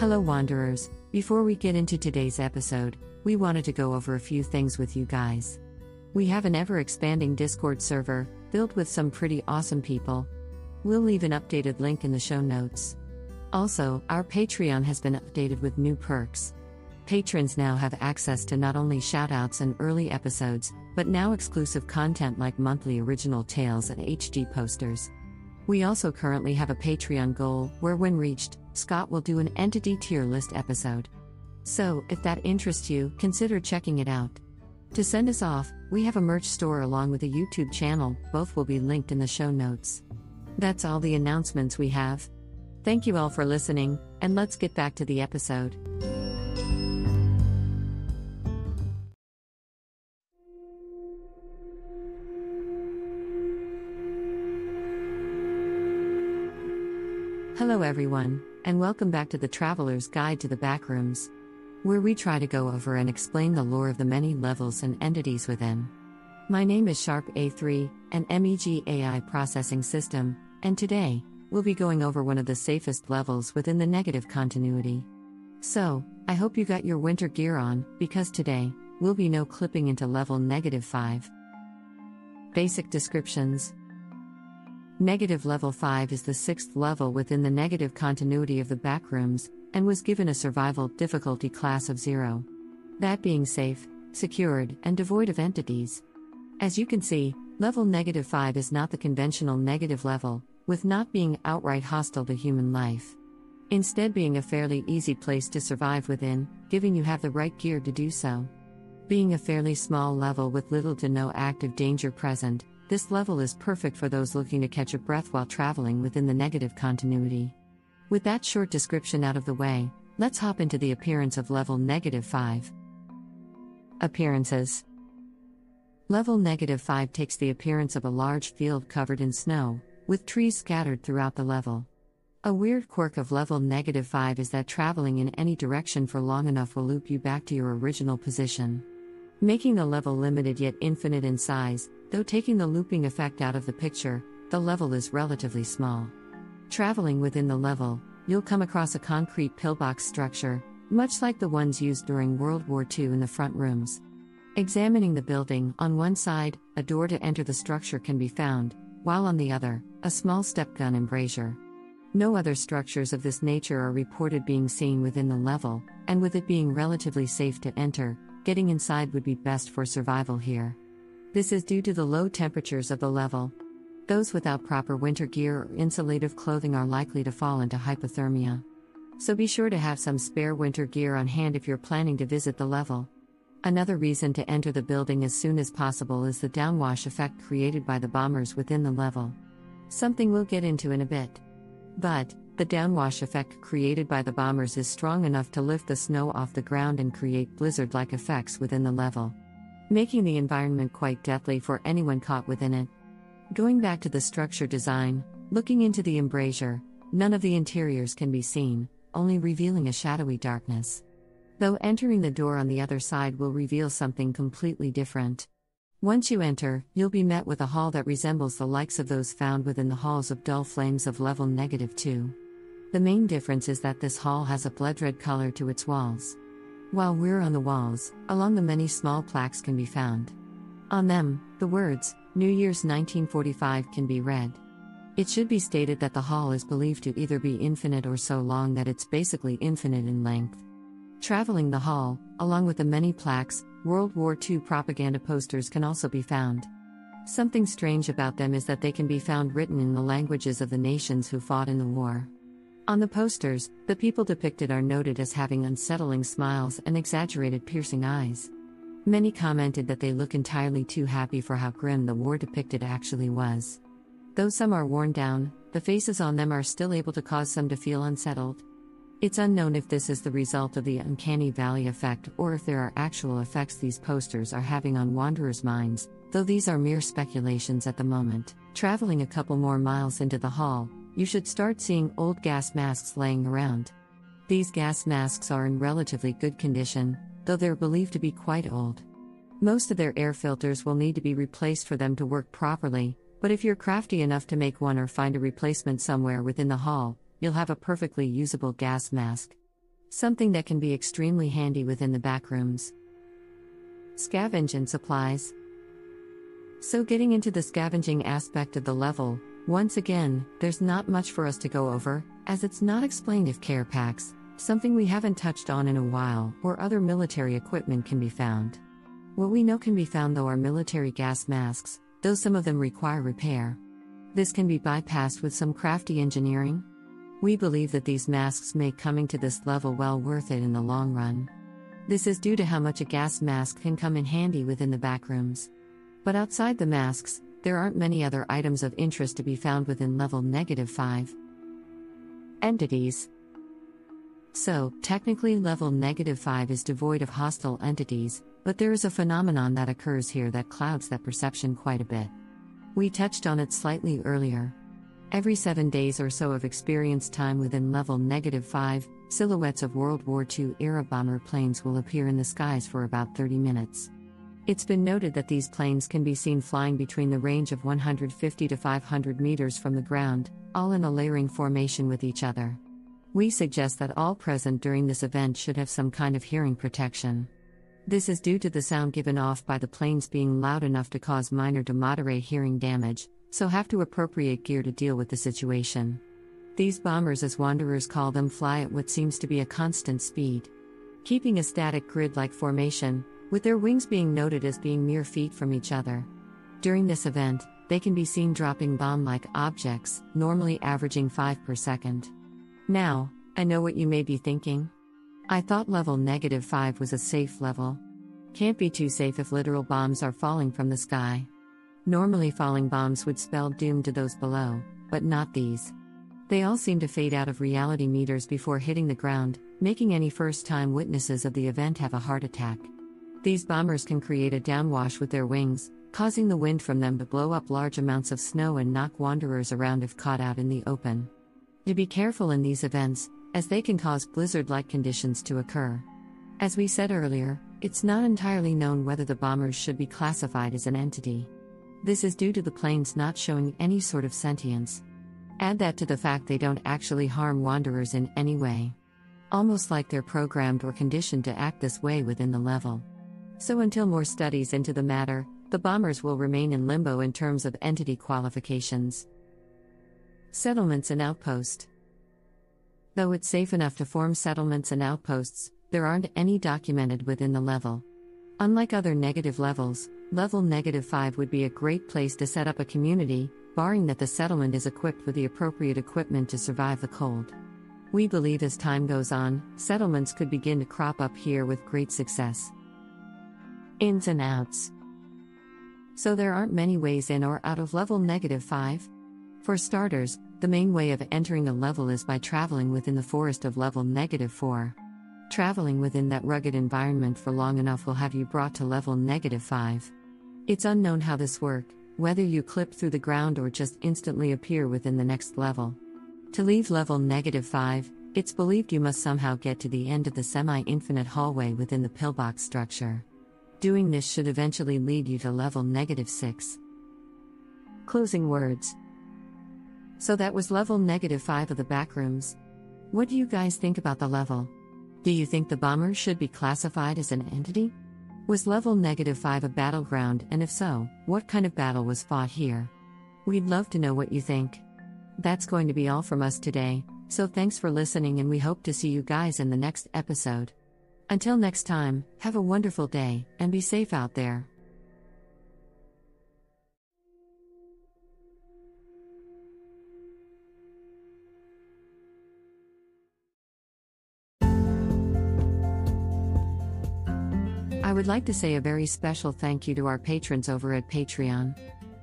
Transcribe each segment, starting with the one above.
Hello, Wanderers. Before we get into today's episode, we wanted to go over a few things with you guys. We have an ever expanding Discord server, built with some pretty awesome people. We'll leave an updated link in the show notes. Also, our Patreon has been updated with new perks. Patrons now have access to not only shoutouts and early episodes, but now exclusive content like monthly original tales and HG posters. We also currently have a Patreon goal where, when reached, Scott will do an entity tier list episode. So, if that interests you, consider checking it out. To send us off, we have a merch store along with a YouTube channel, both will be linked in the show notes. That's all the announcements we have. Thank you all for listening, and let's get back to the episode. Hello, everyone, and welcome back to the Traveler's Guide to the Backrooms, where we try to go over and explain the lore of the many levels and entities within. My name is Sharp A3, an MEG AI processing system, and today, we'll be going over one of the safest levels within the negative continuity. So, I hope you got your winter gear on, because today, we'll be no clipping into level negative 5. Basic descriptions Negative level 5 is the sixth level within the negative continuity of the backrooms, and was given a survival difficulty class of 0. That being safe, secured, and devoid of entities. As you can see, level negative 5 is not the conventional negative level, with not being outright hostile to human life. Instead, being a fairly easy place to survive within, giving you have the right gear to do so. Being a fairly small level with little to no active danger present, this level is perfect for those looking to catch a breath while traveling within the negative continuity. With that short description out of the way, let's hop into the appearance of level negative 5. Appearances Level negative 5 takes the appearance of a large field covered in snow, with trees scattered throughout the level. A weird quirk of level negative 5 is that traveling in any direction for long enough will loop you back to your original position. Making the level limited yet infinite in size, Though taking the looping effect out of the picture, the level is relatively small. Traveling within the level, you'll come across a concrete pillbox structure, much like the ones used during World War II in the front rooms. Examining the building, on one side, a door to enter the structure can be found, while on the other, a small step gun embrasure. No other structures of this nature are reported being seen within the level, and with it being relatively safe to enter, getting inside would be best for survival here. This is due to the low temperatures of the level. Those without proper winter gear or insulative clothing are likely to fall into hypothermia. So be sure to have some spare winter gear on hand if you're planning to visit the level. Another reason to enter the building as soon as possible is the downwash effect created by the bombers within the level. Something we'll get into in a bit. But, the downwash effect created by the bombers is strong enough to lift the snow off the ground and create blizzard like effects within the level making the environment quite deathly for anyone caught within it. Going back to the structure design, looking into the embrasure, none of the interiors can be seen, only revealing a shadowy darkness. Though entering the door on the other side will reveal something completely different. Once you enter, you'll be met with a hall that resembles the likes of those found within the halls of dull flames of level negative 2. The main difference is that this hall has a blood red color to its walls. While we're on the walls, along the many small plaques can be found. On them, the words, New Year's 1945 can be read. It should be stated that the hall is believed to either be infinite or so long that it's basically infinite in length. Traveling the hall, along with the many plaques, World War II propaganda posters can also be found. Something strange about them is that they can be found written in the languages of the nations who fought in the war. On the posters, the people depicted are noted as having unsettling smiles and exaggerated piercing eyes. Many commented that they look entirely too happy for how grim the war depicted actually was. Though some are worn down, the faces on them are still able to cause some to feel unsettled. It's unknown if this is the result of the uncanny valley effect or if there are actual effects these posters are having on wanderers' minds, though these are mere speculations at the moment. Traveling a couple more miles into the hall, you should start seeing old gas masks laying around. These gas masks are in relatively good condition, though they're believed to be quite old. Most of their air filters will need to be replaced for them to work properly, but if you're crafty enough to make one or find a replacement somewhere within the hall, you'll have a perfectly usable gas mask. something that can be extremely handy within the backrooms. Scavenge and supplies. So, getting into the scavenging aspect of the level, once again, there's not much for us to go over, as it's not explained if care packs, something we haven't touched on in a while, or other military equipment can be found. What we know can be found though are military gas masks, though some of them require repair. This can be bypassed with some crafty engineering. We believe that these masks make coming to this level well worth it in the long run. This is due to how much a gas mask can come in handy within the backrooms. But outside the masks, there aren't many other items of interest to be found within level negative 5. Entities So, technically, level negative 5 is devoid of hostile entities, but there is a phenomenon that occurs here that clouds that perception quite a bit. We touched on it slightly earlier. Every seven days or so of experience time within level negative 5, silhouettes of World War II era bomber planes will appear in the skies for about 30 minutes. It's been noted that these planes can be seen flying between the range of 150 to 500 meters from the ground, all in a layering formation with each other. We suggest that all present during this event should have some kind of hearing protection. This is due to the sound given off by the planes being loud enough to cause minor to moderate hearing damage, so have to appropriate gear to deal with the situation. These bombers, as wanderers call them, fly at what seems to be a constant speed. Keeping a static grid like formation, with their wings being noted as being mere feet from each other. During this event, they can be seen dropping bomb like objects, normally averaging 5 per second. Now, I know what you may be thinking. I thought level negative 5 was a safe level. Can't be too safe if literal bombs are falling from the sky. Normally, falling bombs would spell doom to those below, but not these. They all seem to fade out of reality meters before hitting the ground, making any first time witnesses of the event have a heart attack. These bombers can create a downwash with their wings, causing the wind from them to blow up large amounts of snow and knock wanderers around if caught out in the open. To be careful in these events, as they can cause blizzard like conditions to occur. As we said earlier, it's not entirely known whether the bombers should be classified as an entity. This is due to the planes not showing any sort of sentience. Add that to the fact they don't actually harm wanderers in any way. Almost like they're programmed or conditioned to act this way within the level. So, until more studies into the matter, the bombers will remain in limbo in terms of entity qualifications. Settlements and outpost. Though it's safe enough to form settlements and outposts, there aren't any documented within the level. Unlike other negative levels, level negative 5 would be a great place to set up a community, barring that the settlement is equipped with the appropriate equipment to survive the cold. We believe as time goes on, settlements could begin to crop up here with great success. Ins and outs. So there aren't many ways in or out of level negative 5. For starters, the main way of entering a level is by traveling within the forest of level negative 4. Traveling within that rugged environment for long enough will have you brought to level negative 5. It's unknown how this work, whether you clip through the ground or just instantly appear within the next level. To leave level negative 5, it's believed you must somehow get to the end of the semi infinite hallway within the pillbox structure. Doing this should eventually lead you to level negative 6. Closing words. So that was level negative 5 of the backrooms. What do you guys think about the level? Do you think the bomber should be classified as an entity? Was level negative 5 a battleground, and if so, what kind of battle was fought here? We'd love to know what you think. That's going to be all from us today, so thanks for listening, and we hope to see you guys in the next episode. Until next time, have a wonderful day, and be safe out there. I would like to say a very special thank you to our patrons over at Patreon.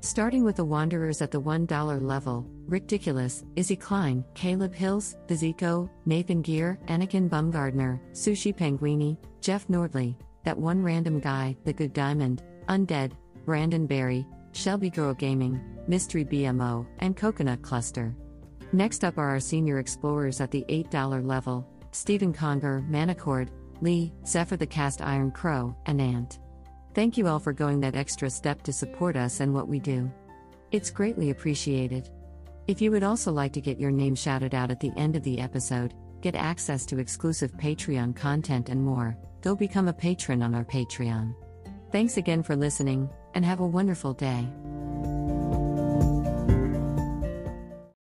Starting with the Wanderers at the $1 level, Ridiculous, Izzy Klein, Caleb Hills, Vizico, Nathan Gear, Anakin Bumgardner, Sushi Penguini, Jeff Nordley, That One Random Guy, The Good Diamond, Undead, Brandon Berry, Shelby Girl Gaming, Mystery BMO, and Coconut Cluster. Next up are our senior explorers at the $8 level Stephen Conger, Manicord, Lee, Zephyr the Cast Iron Crow, and Ant. Thank you all for going that extra step to support us and what we do. It's greatly appreciated. If you would also like to get your name shouted out at the end of the episode, get access to exclusive Patreon content and more, go become a patron on our Patreon. Thanks again for listening, and have a wonderful day.